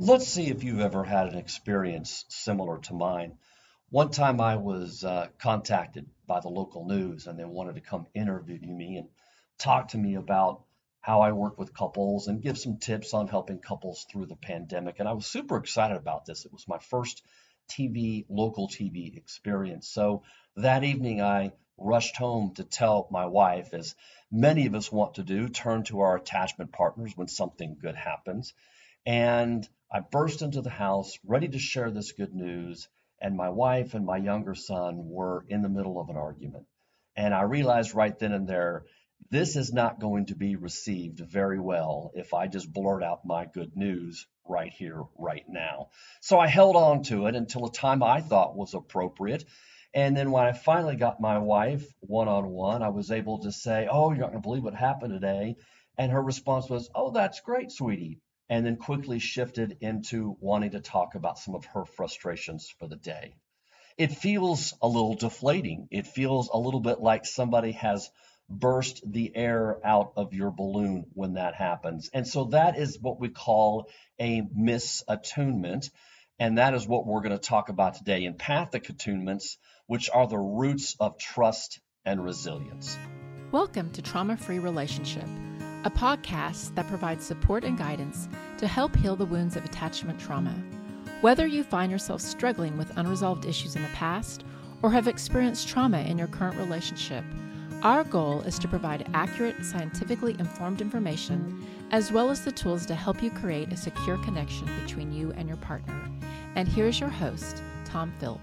Let's see if you've ever had an experience similar to mine. One time I was uh, contacted by the local news and they wanted to come interview me and talk to me about how I work with couples and give some tips on helping couples through the pandemic. And I was super excited about this. It was my first TV, local TV experience. So that evening I rushed home to tell my wife, as many of us want to do, turn to our attachment partners when something good happens. And I burst into the house ready to share this good news. And my wife and my younger son were in the middle of an argument. And I realized right then and there, this is not going to be received very well if I just blurt out my good news right here, right now. So I held on to it until a time I thought was appropriate. And then when I finally got my wife one on one, I was able to say, Oh, you're not going to believe what happened today. And her response was, Oh, that's great, sweetie and then quickly shifted into wanting to talk about some of her frustrations for the day. It feels a little deflating. It feels a little bit like somebody has burst the air out of your balloon when that happens. And so that is what we call a misattunement. And that is what we're going to talk about today empathic attunements, which are the roots of trust and resilience. Welcome to Trauma Free Relationship a podcast that provides support and guidance to help heal the wounds of attachment trauma. Whether you find yourself struggling with unresolved issues in the past or have experienced trauma in your current relationship, our goal is to provide accurate, scientifically informed information as well as the tools to help you create a secure connection between you and your partner. And here's your host, Tom Philp.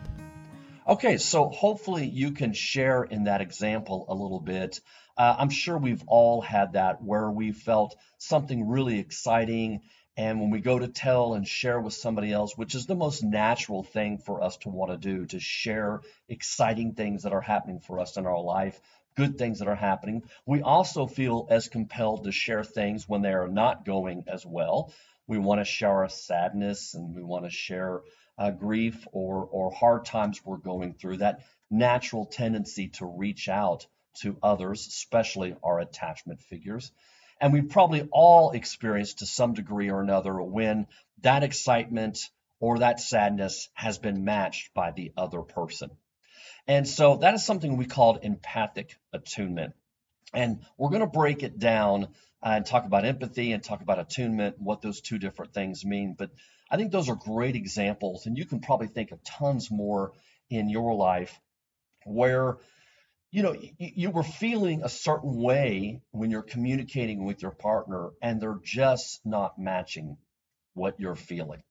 Okay, so hopefully you can share in that example a little bit uh, I'm sure we've all had that where we felt something really exciting. And when we go to tell and share with somebody else, which is the most natural thing for us to want to do, to share exciting things that are happening for us in our life, good things that are happening, we also feel as compelled to share things when they are not going as well. We want to share our sadness and we want to share uh, grief or, or hard times we're going through, that natural tendency to reach out to others, especially our attachment figures. And we've probably all experienced to some degree or another when that excitement or that sadness has been matched by the other person. And so that is something we call empathic attunement. And we're going to break it down uh, and talk about empathy and talk about attunement, what those two different things mean. But I think those are great examples, and you can probably think of tons more in your life where you know, you, were feeling a certain way when you're communicating with your partner, and they're just not matching what you're feeling.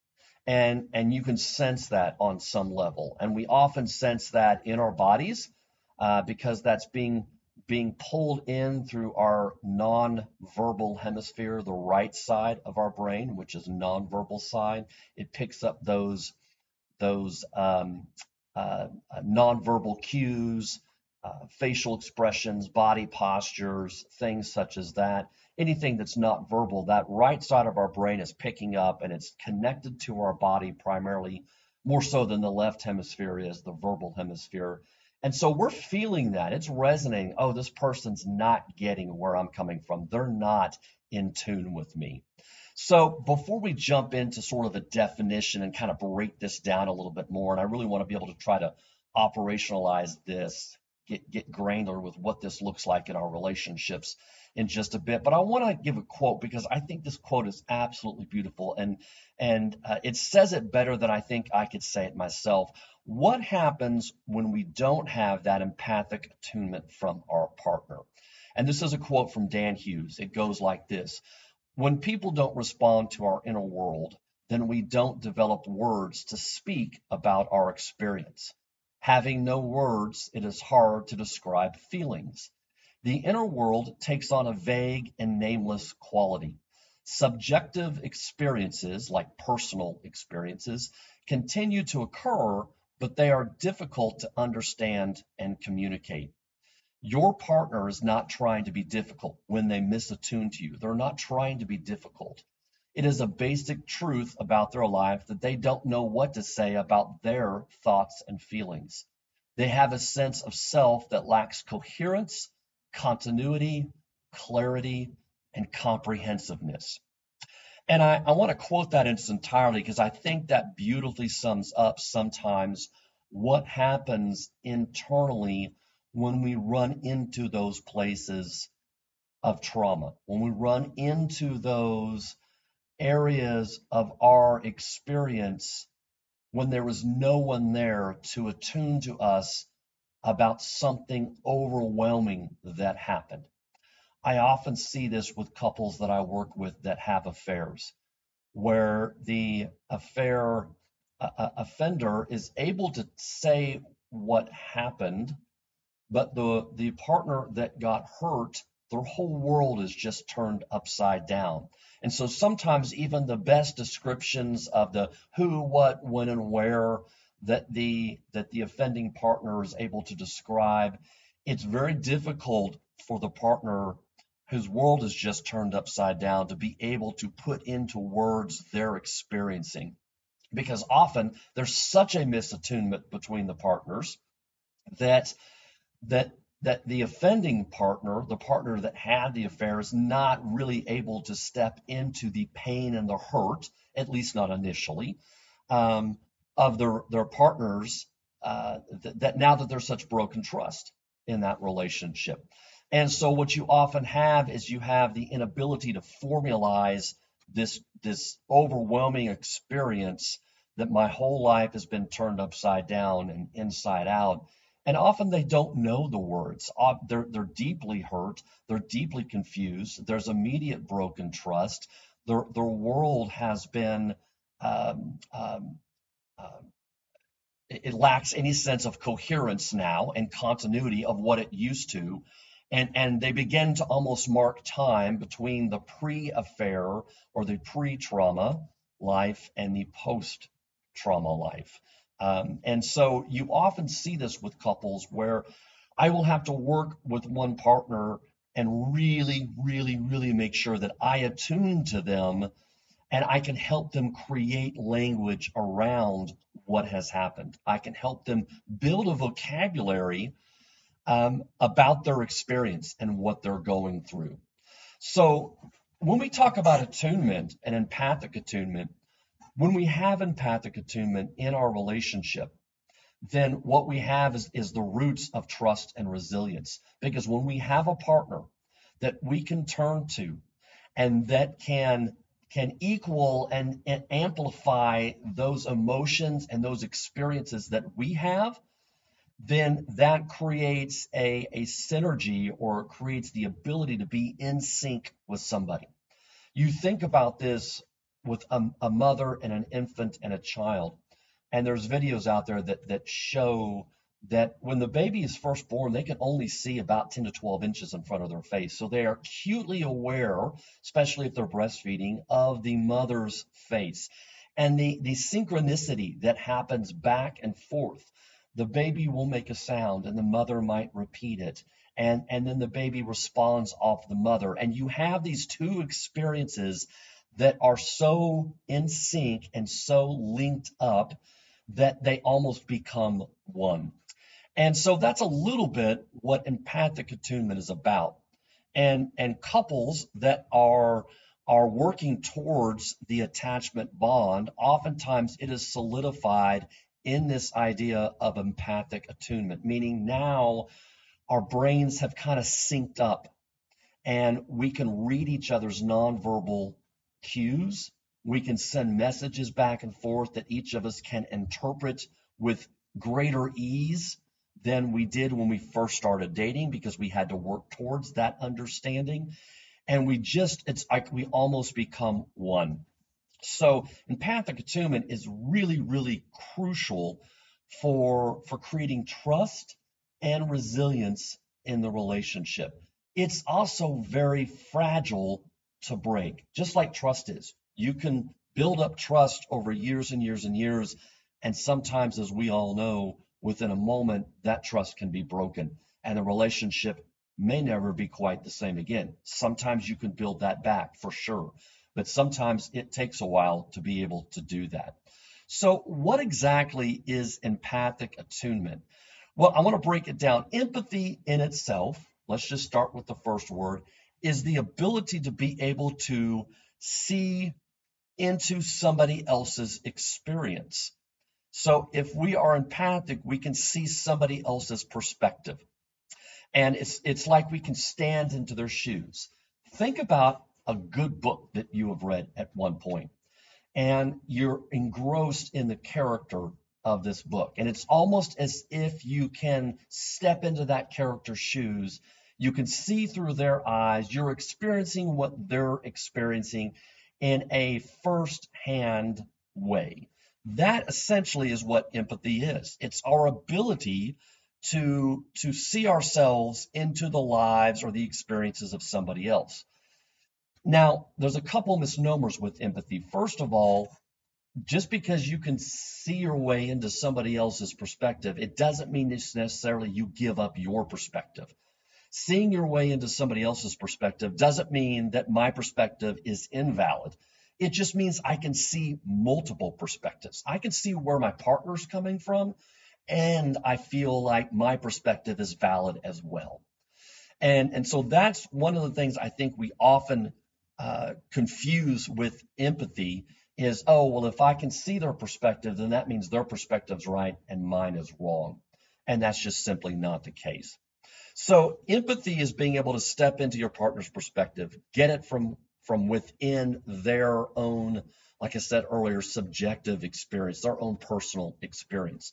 And, and you can sense that on some level. And we often sense that in our bodies uh, because that's being being pulled in through our non-verbal hemisphere, the right side of our brain, which is non-verbal side. It picks up those those um, uh, non-verbal cues, uh, facial expressions, body postures, things such as that. Anything that's not verbal, that right side of our brain is picking up and it's connected to our body primarily, more so than the left hemisphere is, the verbal hemisphere. And so we're feeling that. It's resonating. Oh, this person's not getting where I'm coming from. They're not in tune with me. So before we jump into sort of the definition and kind of break this down a little bit more, and I really want to be able to try to operationalize this get get granular with what this looks like in our relationships in just a bit. But I want to give a quote because I think this quote is absolutely beautiful and and uh, it says it better than I think I could say it myself. What happens when we don't have that empathic attunement from our partner? And this is a quote from Dan Hughes. It goes like this When people don't respond to our inner world, then we don't develop words to speak about our experience. Having no words, it is hard to describe feelings. The inner world takes on a vague and nameless quality. Subjective experiences, like personal experiences, continue to occur, but they are difficult to understand and communicate. Your partner is not trying to be difficult when they misattune to you. They're not trying to be difficult. It is a basic truth about their life that they don't know what to say about their thoughts and feelings. They have a sense of self that lacks coherence, continuity, clarity, and comprehensiveness. And I, I want to quote that in its entirety because I think that beautifully sums up sometimes what happens internally when we run into those places of trauma, when we run into those areas of our experience when there was no one there to attune to us about something overwhelming that happened. I often see this with couples that I work with that have affairs, where the affair uh, offender is able to say what happened, but the the partner that got hurt, their whole world is just turned upside down. And so sometimes even the best descriptions of the who, what, when, and where that the that the offending partner is able to describe, it's very difficult for the partner whose world is just turned upside down to be able to put into words they're experiencing. Because often there's such a misattunement between the partners that that that the offending partner, the partner that had the affair, is not really able to step into the pain and the hurt, at least not initially, um, of their their partners. Uh, th- that now that there's such broken trust in that relationship, and so what you often have is you have the inability to formalize this this overwhelming experience that my whole life has been turned upside down and inside out and often they don't know the words. They're, they're deeply hurt. They're deeply confused. There's immediate broken trust. Their, their world has been, um, um, uh, it lacks any sense of coherence now and continuity of what it used to. And, and they begin to almost mark time between the pre affair or the pre trauma life and the post trauma life. Um, and so you often see this with couples where I will have to work with one partner and really, really, really make sure that I attune to them and I can help them create language around what has happened. I can help them build a vocabulary um, about their experience and what they're going through. So when we talk about attunement and empathic attunement, when we have empathic attunement in our relationship, then what we have is, is the roots of trust and resilience. Because when we have a partner that we can turn to and that can can equal and, and amplify those emotions and those experiences that we have, then that creates a, a synergy or creates the ability to be in sync with somebody. You think about this with a, a mother and an infant and a child. And there's videos out there that that show that when the baby is first born, they can only see about 10 to 12 inches in front of their face. So they are acutely aware, especially if they're breastfeeding, of the mother's face and the, the synchronicity that happens back and forth. The baby will make a sound and the mother might repeat it. And, and then the baby responds off the mother. And you have these two experiences that are so in sync and so linked up that they almost become one. And so that's a little bit what empathic attunement is about. And and couples that are are working towards the attachment bond, oftentimes it is solidified in this idea of empathic attunement, meaning now our brains have kind of synced up and we can read each other's nonverbal cues. We can send messages back and forth that each of us can interpret with greater ease than we did when we first started dating because we had to work towards that understanding. And we just, it's like we almost become one. So empathic attunement is really, really crucial for, for creating trust and resilience in the relationship. It's also very fragile to break, just like trust is. You can build up trust over years and years and years. And sometimes, as we all know, within a moment, that trust can be broken and the relationship may never be quite the same again. Sometimes you can build that back for sure, but sometimes it takes a while to be able to do that. So, what exactly is empathic attunement? Well, I want to break it down. Empathy in itself, let's just start with the first word, is the ability to be able to see into somebody else's experience. So if we are empathic, we can see somebody else's perspective. And it's it's like we can stand into their shoes. Think about a good book that you have read at one point, and you're engrossed in the character of this book. And it's almost as if you can step into that character's shoes. You can see through their eyes. You're experiencing what they're experiencing in a first hand way. That essentially is what empathy is. It's our ability to, to see ourselves into the lives or the experiences of somebody else. Now, there's a couple misnomers with empathy. First of all, just because you can see your way into somebody else's perspective, it doesn't mean it's necessarily you give up your perspective. Seeing your way into somebody else's perspective doesn't mean that my perspective is invalid. It just means I can see multiple perspectives. I can see where my partner's coming from, and I feel like my perspective is valid as well. And, and so that's one of the things I think we often uh, confuse with empathy is, oh, well, if I can see their perspective, then that means their perspective's right and mine is wrong. And that's just simply not the case. So empathy is being able to step into your partner's perspective, get it from from within their own, like I said earlier, subjective experience, their own personal experience.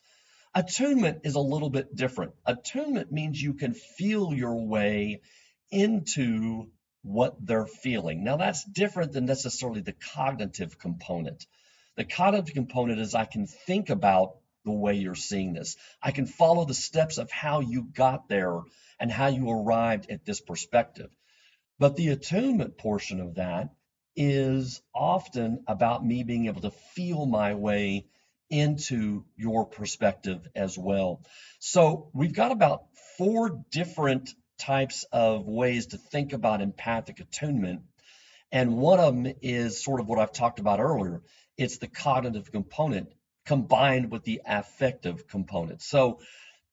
Attunement is a little bit different. Attunement means you can feel your way into what they're feeling. Now, that's different than necessarily the cognitive component. The cognitive component is I can think about the way you're seeing this. I can follow the steps of how you got there and how you arrived at this perspective. But the attunement portion of that is often about me being able to feel my way into your perspective as well. So we've got about four different types of ways to think about empathic attunement. And one of them is sort of what I've talked about earlier. It's the cognitive component combined with the affective component. So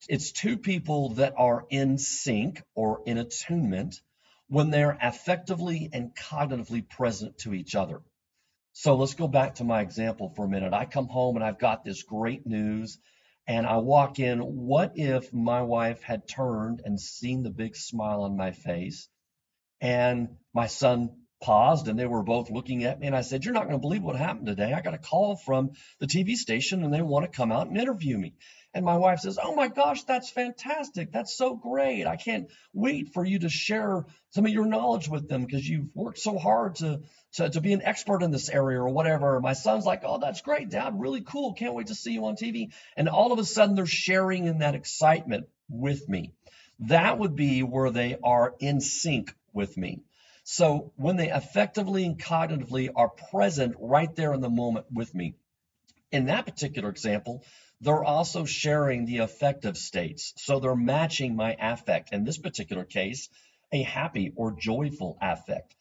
it's two people that are in sync or in attunement when they're affectively and cognitively present to each other. So let's go back to my example for a minute. I come home and I've got this great news and I walk in. What if my wife had turned and seen the big smile on my face and my son paused and they were both looking at me and I said, You're not going to believe what happened today. I got a call from the TV station and they want to come out and interview me. And my wife says, Oh my gosh, that's fantastic. That's so great. I can't wait for you to share some of your knowledge with them because you've worked so hard to, to, to be an expert in this area or whatever. My son's like, Oh, that's great, Dad. Really cool. Can't wait to see you on TV. And all of a sudden, they're sharing in that excitement with me. That would be where they are in sync with me. So when they affectively and cognitively are present right there in the moment with me, in that particular example, they're also sharing the affective states. So they're matching my affect. In this particular case, a happy or joyful affect.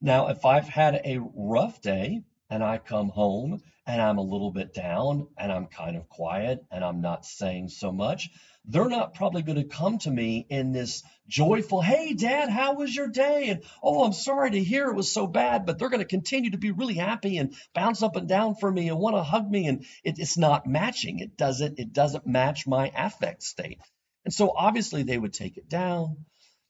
Now, if I've had a rough day and I come home and I'm a little bit down and I'm kind of quiet and I'm not saying so much, they're not probably going to come to me in this joyful, hey, dad, how was your day? And oh, I'm sorry to hear it was so bad, but they're going to continue to be really happy and bounce up and down for me and want to hug me. And it, it's not matching. It doesn't, it doesn't match my affect state. And so obviously they would take it down.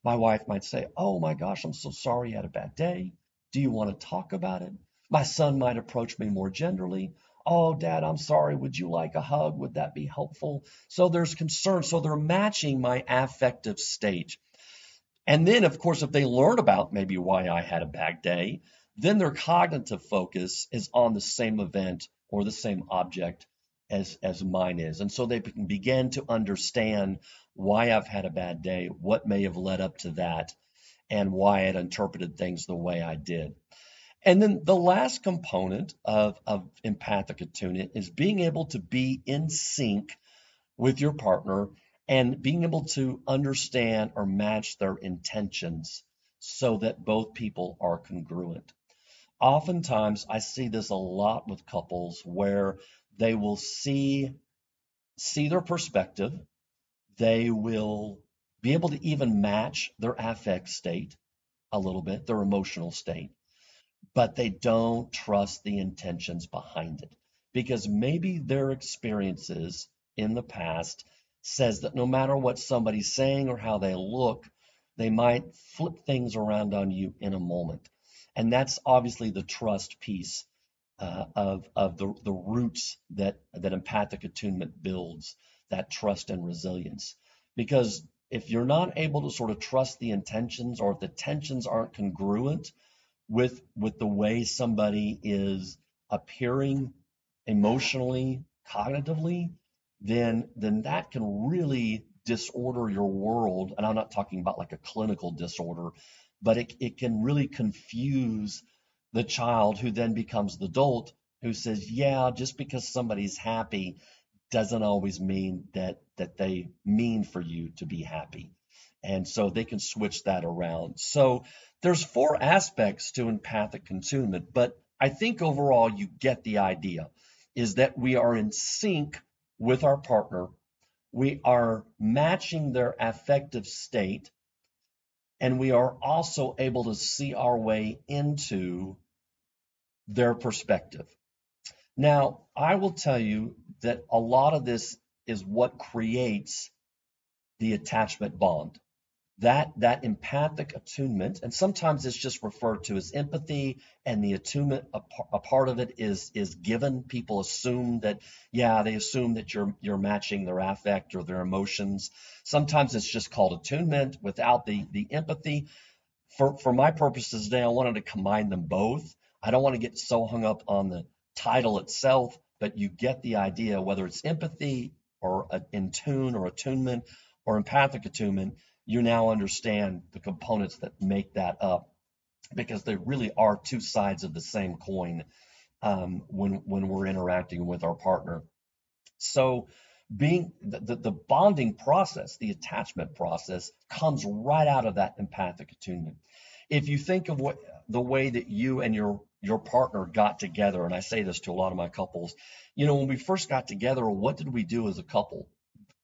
My wife might say, Oh my gosh, I'm so sorry you had a bad day. Do you want to talk about it? My son might approach me more generally. Oh, dad, I'm sorry. Would you like a hug? Would that be helpful? So there's concern. So they're matching my affective state. And then, of course, if they learn about maybe why I had a bad day, then their cognitive focus is on the same event or the same object as, as mine is. And so they can begin to understand why I've had a bad day, what may have led up to that, and why I'd interpreted things the way I did. And then the last component of, of empathic attunement is being able to be in sync with your partner and being able to understand or match their intentions so that both people are congruent. Oftentimes, I see this a lot with couples where they will see see their perspective, they will be able to even match their affect state a little bit, their emotional state but they don't trust the intentions behind it because maybe their experiences in the past says that no matter what somebody's saying or how they look, they might flip things around on you in a moment. And that's obviously the trust piece uh, of, of the, the roots that, that empathic attunement builds, that trust and resilience. Because if you're not able to sort of trust the intentions or if the tensions aren't congruent with, with the way somebody is appearing emotionally, cognitively, then, then that can really disorder your world. And I'm not talking about like a clinical disorder, but it, it can really confuse the child who then becomes the adult who says, yeah, just because somebody's happy doesn't always mean that that they mean for you to be happy. And so they can switch that around. So there's four aspects to empathic attunement, but I think overall you get the idea is that we are in sync with our partner. We are matching their affective state and we are also able to see our way into their perspective. Now, I will tell you that a lot of this is what creates the attachment bond that that empathic attunement and sometimes it's just referred to as empathy and the attunement a, a, part of it is is given. People assume that yeah they assume that you're you're matching their affect or their emotions. Sometimes it's just called attunement without the the empathy. For for my purposes today i wanted to combine them both. I don't want to get so hung up on the title itself but you get the idea whether it's empathy or in tune or attunement or empathic attunement you now understand the components that make that up because they really are two sides of the same coin um, when when we're interacting with our partner. So being the, the bonding process, the attachment process comes right out of that empathic attunement. If you think of what the way that you and your your partner got together, and I say this to a lot of my couples, you know, when we first got together, what did we do as a couple?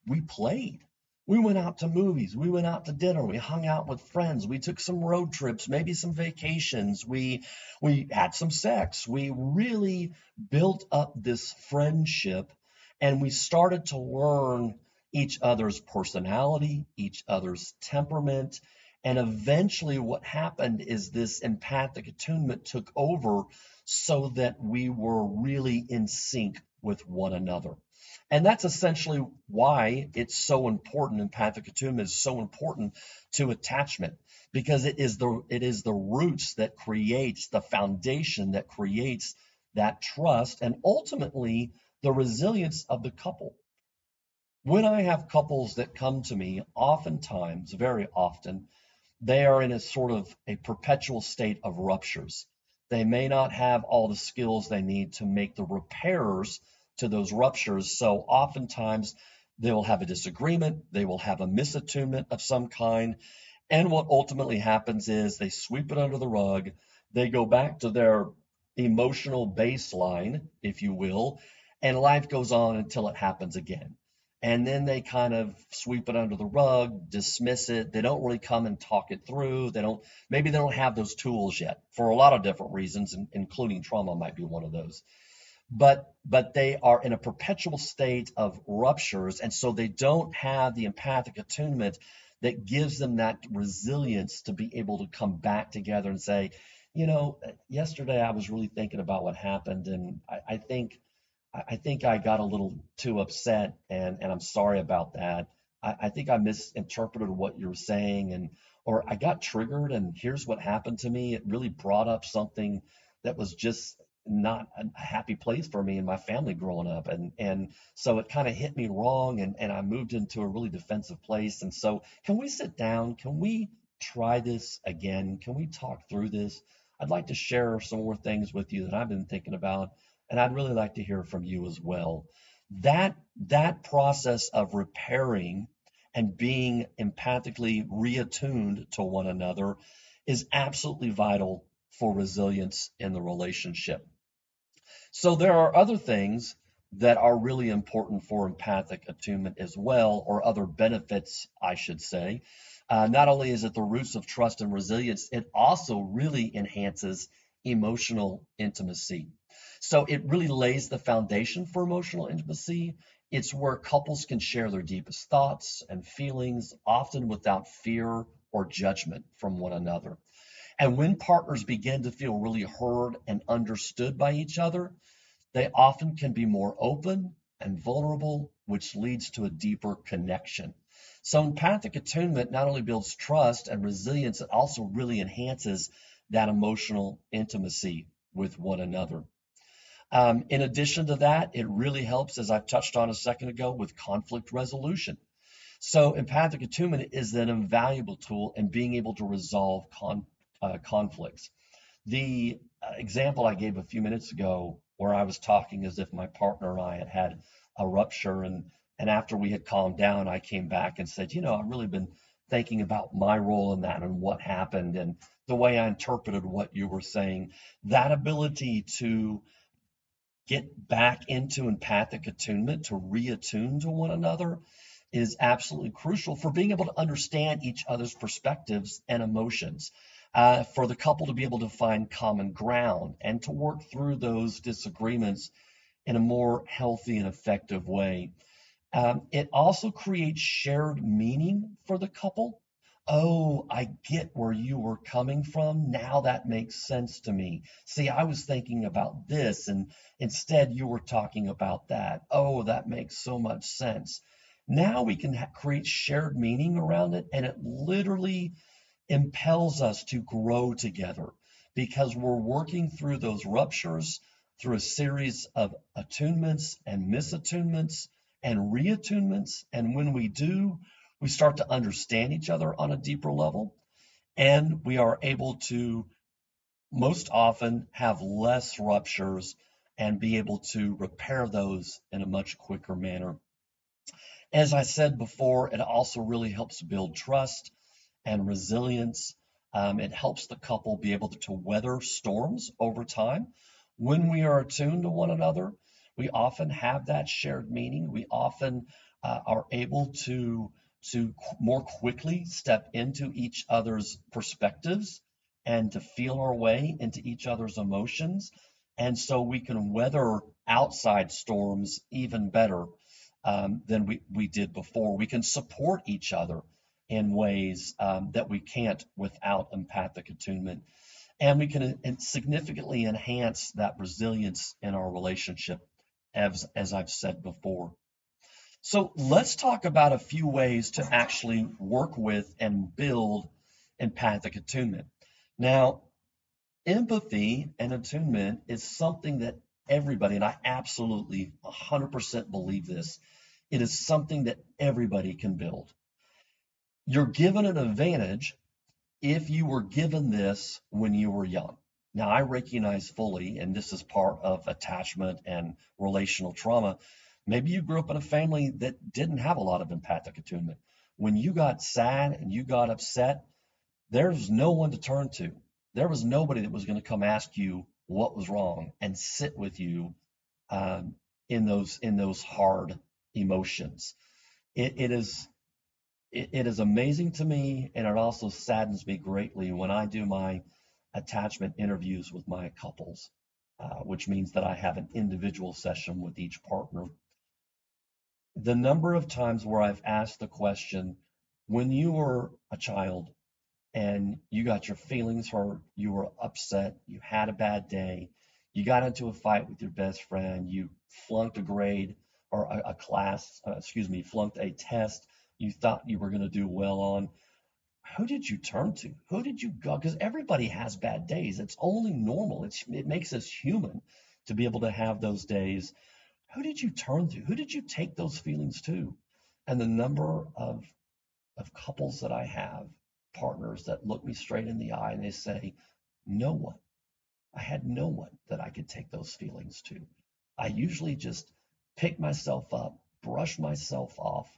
We played we went out to movies. We went out to dinner. We hung out with friends. We took some road trips, maybe some vacations. We we had some sex. We really built up this friendship and we started to learn each other's personality, each other's temperament, and eventually what happened is this empathic attunement took over so that we were really in sync with one another. And that's essentially why it's so important, empathic attunement is so important to attachment because it is the it is the roots that creates the foundation that creates that trust and ultimately the resilience of the couple. When I have couples that come to me, oftentimes, very often, they are in a sort of a perpetual state of ruptures. They may not have all the skills they need to make the repairs to those ruptures. So oftentimes they will have a disagreement, they will have a misattunement of some kind. And what ultimately happens is they sweep it under the rug, they go back to their emotional baseline, if you will, and life goes on until it happens again. And then they kind of sweep it under the rug, dismiss it. They don't really come and talk it through. They don't, maybe they don't have those tools yet for a lot of different reasons, including trauma might be one of those but but they are in a perpetual state of ruptures and so they don't have the empathic attunement that gives them that resilience to be able to come back together and say you know yesterday i was really thinking about what happened and i, I think i think i got a little too upset and and i'm sorry about that. I, I think i misinterpreted what you were saying and or i got triggered and here's what happened to me. It really brought up something that was just not a happy place for me and my family growing up. And and so it kind of hit me wrong and and I moved into a really defensive place. And so can we sit down? Can we try this again? Can we talk through this? I'd like to share some more things with you that I've been thinking about and I'd really like to hear from you as well. That that process of repairing and being empathically reattuned to one another is absolutely vital for resilience in the relationship. So there are other things that are really important for empathic attunement as well, or other benefits, I should say. Uh, not only is it the roots of trust and resilience, it also really enhances emotional intimacy. So it really lays the foundation for emotional intimacy. It's where couples can share their deepest thoughts and feelings, often without fear or judgment from one another. And when partners begin to feel really heard and understood by each other, they often can be more open and vulnerable, which leads to a deeper connection. So empathic attunement not only builds trust and resilience, it also really enhances that emotional intimacy with one another. Um, in addition to that, it really helps, as I've touched on a second ago, with conflict resolution. So empathic attunement is an invaluable tool in being able to resolve con, uh, conflicts. The uh, example I gave a few minutes ago, where I was talking as if my partner and I had had a rupture, and and after we had calmed down, I came back and said, you know, I've really been thinking about my role in that and what happened and the way I interpreted what you were saying. That ability to get back into empathic attunement, to reattune to one another, is absolutely crucial for being able to understand each other's perspectives and emotions. Uh, for the couple to be able to find common ground and to work through those disagreements in a more healthy and effective way. Um, it also creates shared meaning for the couple Oh, I get where you were coming from. Now that makes sense to me. See, I was thinking about this, and instead you were talking about that. Oh, that makes so much sense. Now we can ha- create shared meaning around it, and it literally impels us to grow together because we're working through those ruptures through a series of attunements and misattunements and reattunements. And when we do, we start to understand each other on a deeper level, and we are able to most often have less ruptures and be able to repair those in a much quicker manner. As I said before, it also really helps build trust and resilience. Um, it helps the couple be able to weather storms over time. When we are attuned to one another, we often have that shared meaning. We often uh, are able to to more quickly step into each other's perspectives and to feel our way into each other's emotions. And so we can weather outside storms even better um, than we, we did before. We can support each other in ways um, that we can't without empathic attunement. And we can uh, significantly enhance that resilience in our relationship, as, as I've said before. So let's talk about a few ways to actually work with and build empathic attunement. Now, empathy and attunement is something that everybody, and I absolutely 100% believe this, it is something that everybody can build. You're given an advantage if you were given this when you were young. Now, I recognize fully, and this is part of attachment and relational trauma, Maybe you grew up in a family that didn't have a lot of empathic attunement. When you got sad and you got upset, there's no one to turn to. There was nobody that was going to come ask you what was wrong and sit with you um, in those in those hard emotions. It, it is it, it is amazing to me, and it also saddens me greatly when I do my attachment interviews with my couples, uh, which means that I have an individual session with each partner. The number of times where I've asked the question, when you were a child and you got your feelings hurt, you were upset, you had a bad day, you got into a fight with your best friend, you flunked a grade or a, a class, uh, excuse me, flunked a test you thought you were going to do well on. Who did you turn to? Who did you go? Because everybody has bad days. It's only normal. It's, it makes us human to be able to have those days who did you turn to? Who did you take those feelings to? And the number of of couples that I have, partners that look me straight in the eye and they say, no one. I had no one that I could take those feelings to. I usually just pick myself up, brush myself off,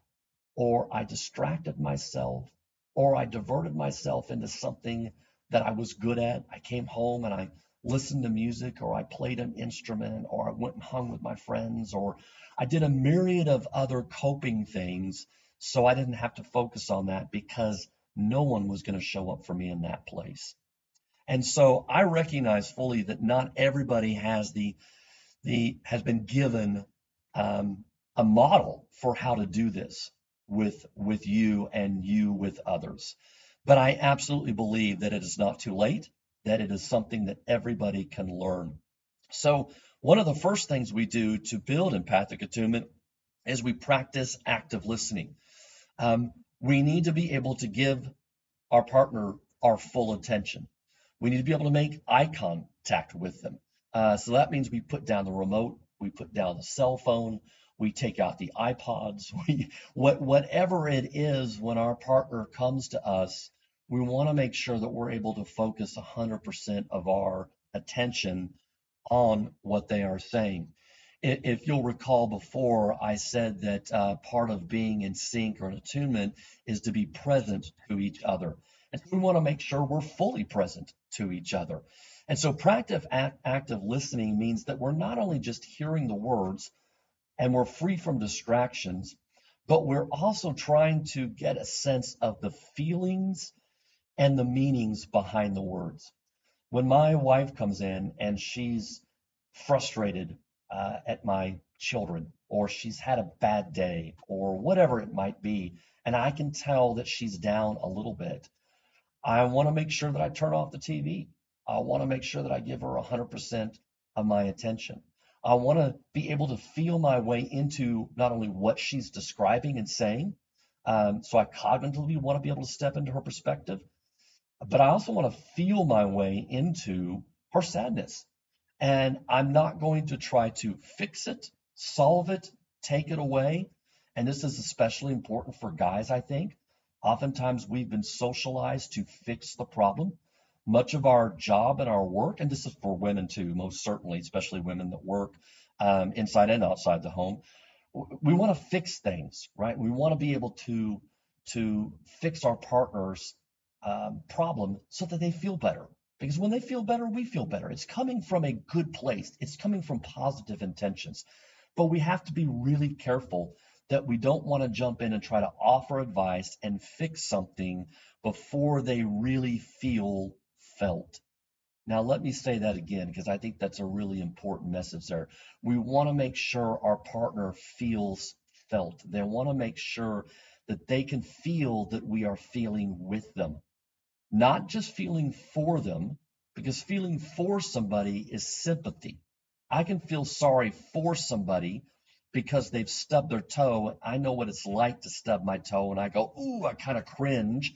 or I distracted myself, or I diverted myself into something that I was good at. I came home and I listened to music or I played an instrument or I went and hung with my friends or I did a myriad of other coping things so I didn't have to focus on that because no one was going to show up for me in that place. And so I recognize fully that not everybody has the the has been given um, a model for how to do this with with you and you with others. But I absolutely believe that it is not too late, that it is something that everybody can learn. So one of the first things we do to build empathic attunement is we practice active listening. Um, we need to be able to give our partner our full attention. We need to be able to make eye contact with them. Uh, so that means we put down the remote, we put down the cell phone, we take out the iPods, we, what, whatever it is when our partner comes to us, we want to make sure that we're able to focus 100% of our attention on what they are saying. If you'll recall before, I said that uh, part of being in sync or in attunement is to be present to each other. And so we want to make sure we're fully present to each other. And so practice active listening means that we're not only just hearing the words and we're free from distractions, but we're also trying to get a sense of the feelings and the meanings behind the words. When my wife comes in and she's frustrated uh, at my children, or she's had a bad day, or whatever it might be, and I can tell that she's down a little bit, I want to make sure that I turn off the TV. I want to make sure that I give her 100% of my attention. I want to be able to feel my way into not only what she's describing and saying, um, so I cognitively want to be able to step into her perspective, but I also want to feel my way into her sadness. And I'm not going to try to fix it, solve it, take it away. And this is especially important for guys, I think. Oftentimes we've been socialized to fix the problem. Much of our job and our work, and this is for women too, most certainly, especially women that work um, inside and outside the home, we want to fix things, right? We want to be able to to fix our partner's um, problem so that they feel better. Because when they feel better, we feel better. It's coming from a good place. It's coming from positive intentions. But we have to be really careful that we don't want to jump in and try to offer advice and fix something before they really feel felt. Now, let me say that again because I think that's a really important message there. We want to make sure our partner feels felt. They want to make sure that they can feel that we are feeling with them, not just feeling for them, because feeling for somebody is sympathy. I can feel sorry for somebody because they've stubbed their toe. I know what it's like to stub my toe, and I go, ooh, I kind of cringe,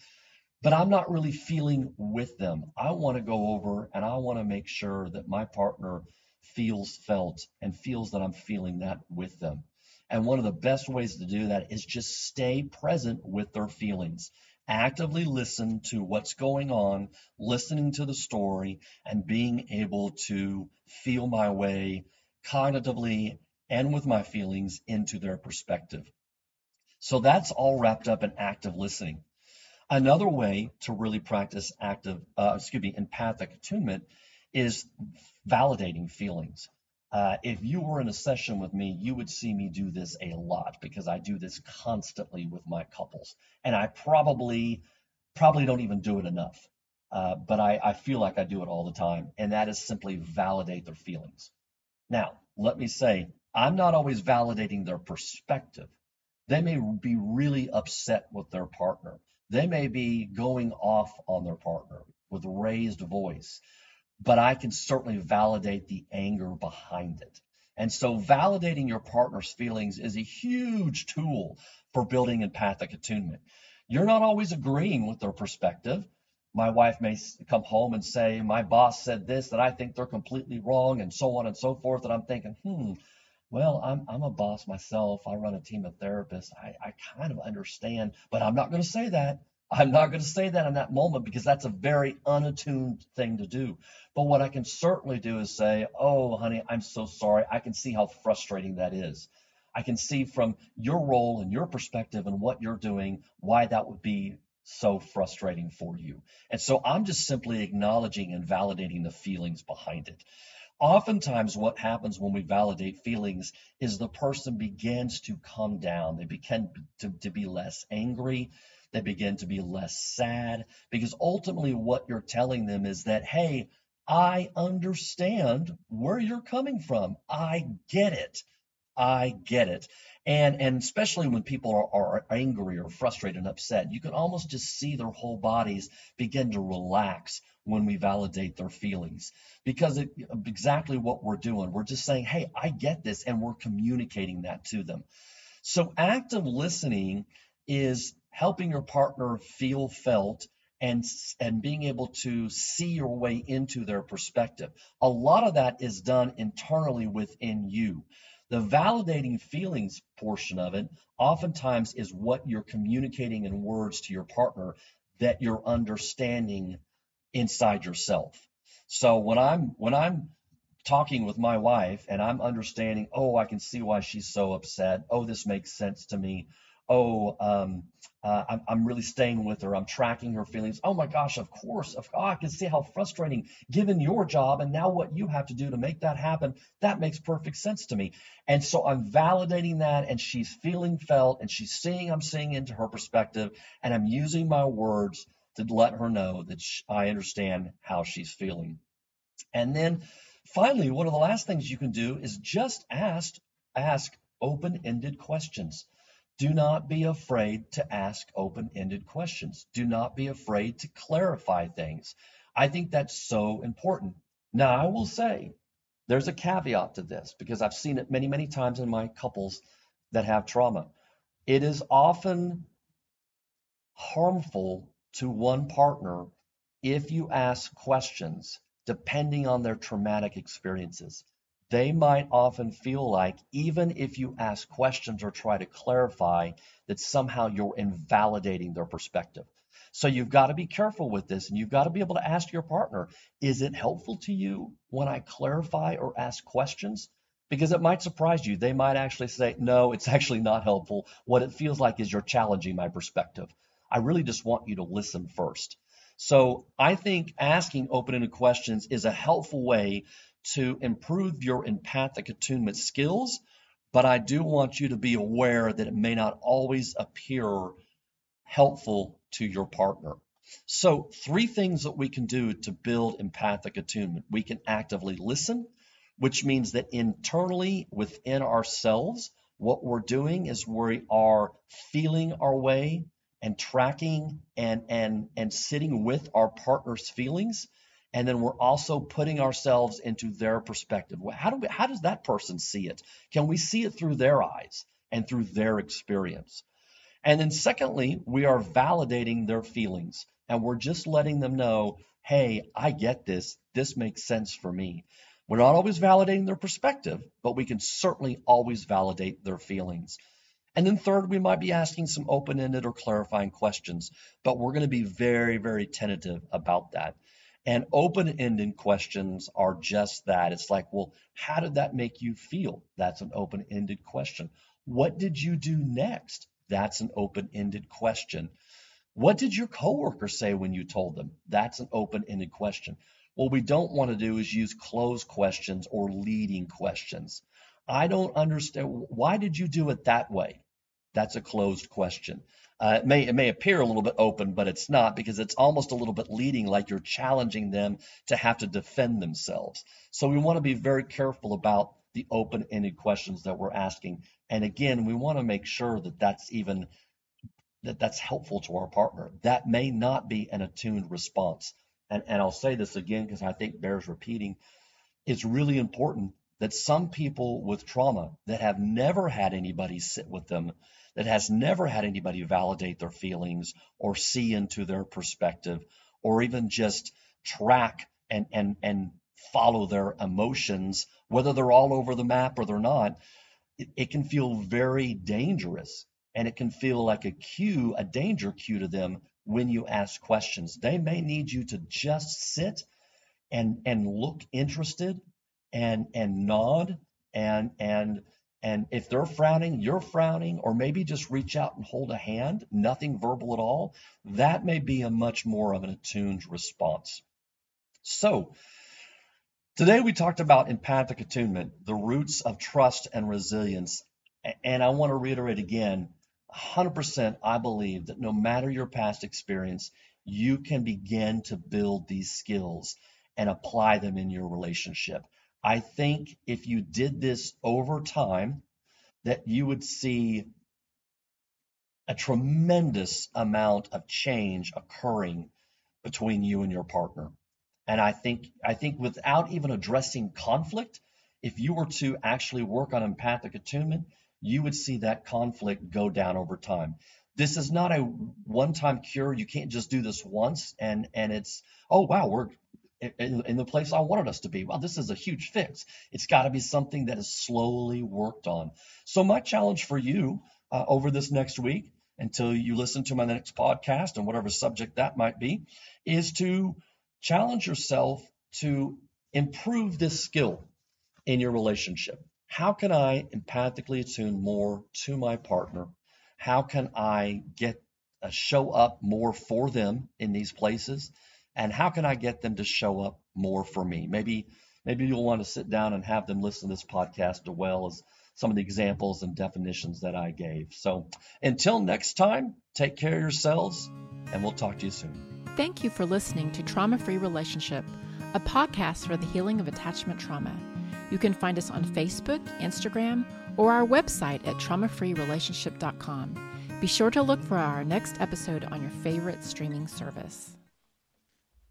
but I'm not really feeling with them. I want to go over and I want to make sure that my partner feels felt and feels that I'm feeling that with them. And one of the best ways to do that is just stay present with their feelings. Actively listen to what's going on, listening to the story, and being able to feel my way cognitively and with my feelings into their perspective. So that's all wrapped up in active listening. Another way to really practice active, uh, excuse me, empathic attunement is validating feelings. Uh, if you were in a session with me, you would see me do this a lot because I do this constantly with my couples, and I probably probably don't even do it enough. Uh, but I, I feel like I do it all the time, and that is simply validate their feelings. Now, let me say, I'm not always validating their perspective. They may be really upset with their partner. They may be going off on their partner with raised voice, but I can certainly validate the anger behind it. And so validating your partner's feelings is a huge tool for building empathic attunement. You're not always agreeing with their perspective. My wife may come home and say, My boss said this, that I think they're completely wrong, and so on and so forth. And I'm thinking, hmm, well, I'm, I'm a boss myself. I run a team of therapists. I, I kind of understand, but I'm not going to say that. I'm not going to say that in that moment because that's a very unattuned thing to do. But what I can certainly do is say, Oh, honey, I'm so sorry. I can see how frustrating that is. I can see from your role and your perspective and what you're doing why that would be so frustrating for you. And so I'm just simply acknowledging and validating the feelings behind it. Oftentimes, what happens when we validate feelings is the person begins to come down. They begin to, to be less angry. They begin to be less sad because ultimately, what you're telling them is that, hey, I understand where you're coming from. I get it. I get it. And and especially when people are, are angry or frustrated and upset, you can almost just see their whole bodies begin to relax when we validate their feelings. Because it, exactly what we're doing we're just saying hey i get this and we're communicating that to them. So active listening is helping your partner feel felt and and being able to see your way into their perspective. A lot of that is done internally within you. The validating feelings portion of it oftentimes is what you're communicating in words to your partner that you're understanding inside yourself. So when I'm when I'm talking with my wife and I'm understanding, oh, I can see why she's so upset. Oh, this makes sense to me. Oh, um, uh, I'm, I'm really staying with her. I'm tracking her feelings. Oh my gosh, of course. Of, oh, I can see how frustrating given your job and now what you have to do to make that happen. That makes perfect sense to me. And so I'm validating that and she's feeling felt and she's seeing I'm seeing into her perspective and I'm using my words to let her know that I understand how she's feeling. And then finally, one of the last things you can do is just ask ask open-ended questions. Do not be afraid to ask open-ended questions. Do not be afraid to clarify things. I think that's so important. Now, I will say there's a caveat to this because I've seen it many, many times in my couples that have trauma. It is often harmful to one partner if you ask questions depending on their traumatic experiences. They might often feel like, even if you ask questions or try to clarify, that somehow you're invalidating their perspective. So you've got to be careful with this and you've got to be able to ask your partner, is it helpful to you when I clarify or ask questions? Because it might surprise you. They might actually say, no, it's actually not helpful. What it feels like is you're challenging my perspective. I really just want you to listen first. So I think asking open-ended questions is a helpful way to improve your empathic attunement skills, but I do want you to be aware that it may not always appear helpful to your partner. So, three things that we can do to build empathic attunement. We can actively listen, which means that internally within ourselves, what we're doing is we are feeling our way and tracking and and and sitting with our partner's feelings. And then we're also putting ourselves into their perspective. How do we how does that person see it? Can we see it through their eyes and through their experience? And then secondly we are validating their feelings and we're just letting them know hey i get this. This makes sense for me. We're not always validating their perspective but we can certainly always validate their feelings and then third, we might be asking some open-ended or clarifying questions, but we're going to be very, very tentative about that. And open-ended questions are just that. It's like, well, how did that make you feel? That's an open-ended question. What did you do next? That's an open-ended question. What did your coworker say when you told them? That's an open-ended question. What we don't want to do is use closed questions or leading questions. I don't understand. Why did you do it that way? That's a closed question. Uh, it may it may appear a little bit open, but it's not because it's almost a little bit leading, like you're challenging them to have to defend themselves. So we want to be very careful about the open-ended questions that we're asking. And again, we want to make sure that that's even that that's helpful to our partner. That may not be an attuned response. And and I'll say this again because I think bears repeating. It's really important that some people with trauma that have never had anybody sit with them that has never had anybody validate their feelings or see into their perspective or even just track and and and follow their emotions whether they're all over the map or they're not it, it can feel very dangerous. And it can feel like a cue a danger cue to them when you ask questions. They may need you to just sit and and look interested and and nod and and and if they're frowning, you're frowning, or maybe just reach out and hold a hand, nothing verbal at all, that may be a much more of an attuned response. So, Today, we talked about empathic attunement, the roots of trust and resilience. And I want to reiterate again 100% I believe that no matter your past experience, you can begin to build these skills and apply them in your relationship. I think if you did this over time, that you would see a tremendous amount of change occurring between you and your partner. And I think I think without even addressing conflict, if you were to actually work on empathic attunement, you would see that conflict go down over time. This is not a one-time cure. You can't just do this once and and it's oh wow we're in, in the place I wanted us to be. Well, this is a huge fix. It's got to be something that is slowly worked on. So my challenge for you uh, over this next week until you listen to my next podcast and whatever subject that might be is to challenge yourself to improve this skill in your relationship. How can I empathically attune more to my partner? How can I get a uh, show up more for them in these places? And how can I get them to show up more for me? Maybe maybe you'll want to sit down and have them listen to this podcast as well as some of the examples and definitions that I gave. So until next time, take care of yourselves and we'll talk to you soon. Thank you for listening to Trauma Free Relationship, a podcast for the healing of attachment trauma. You can find us on Facebook, Instagram, or our website at traumafreerelationship.com. Be sure to look for our next episode on your favorite streaming service.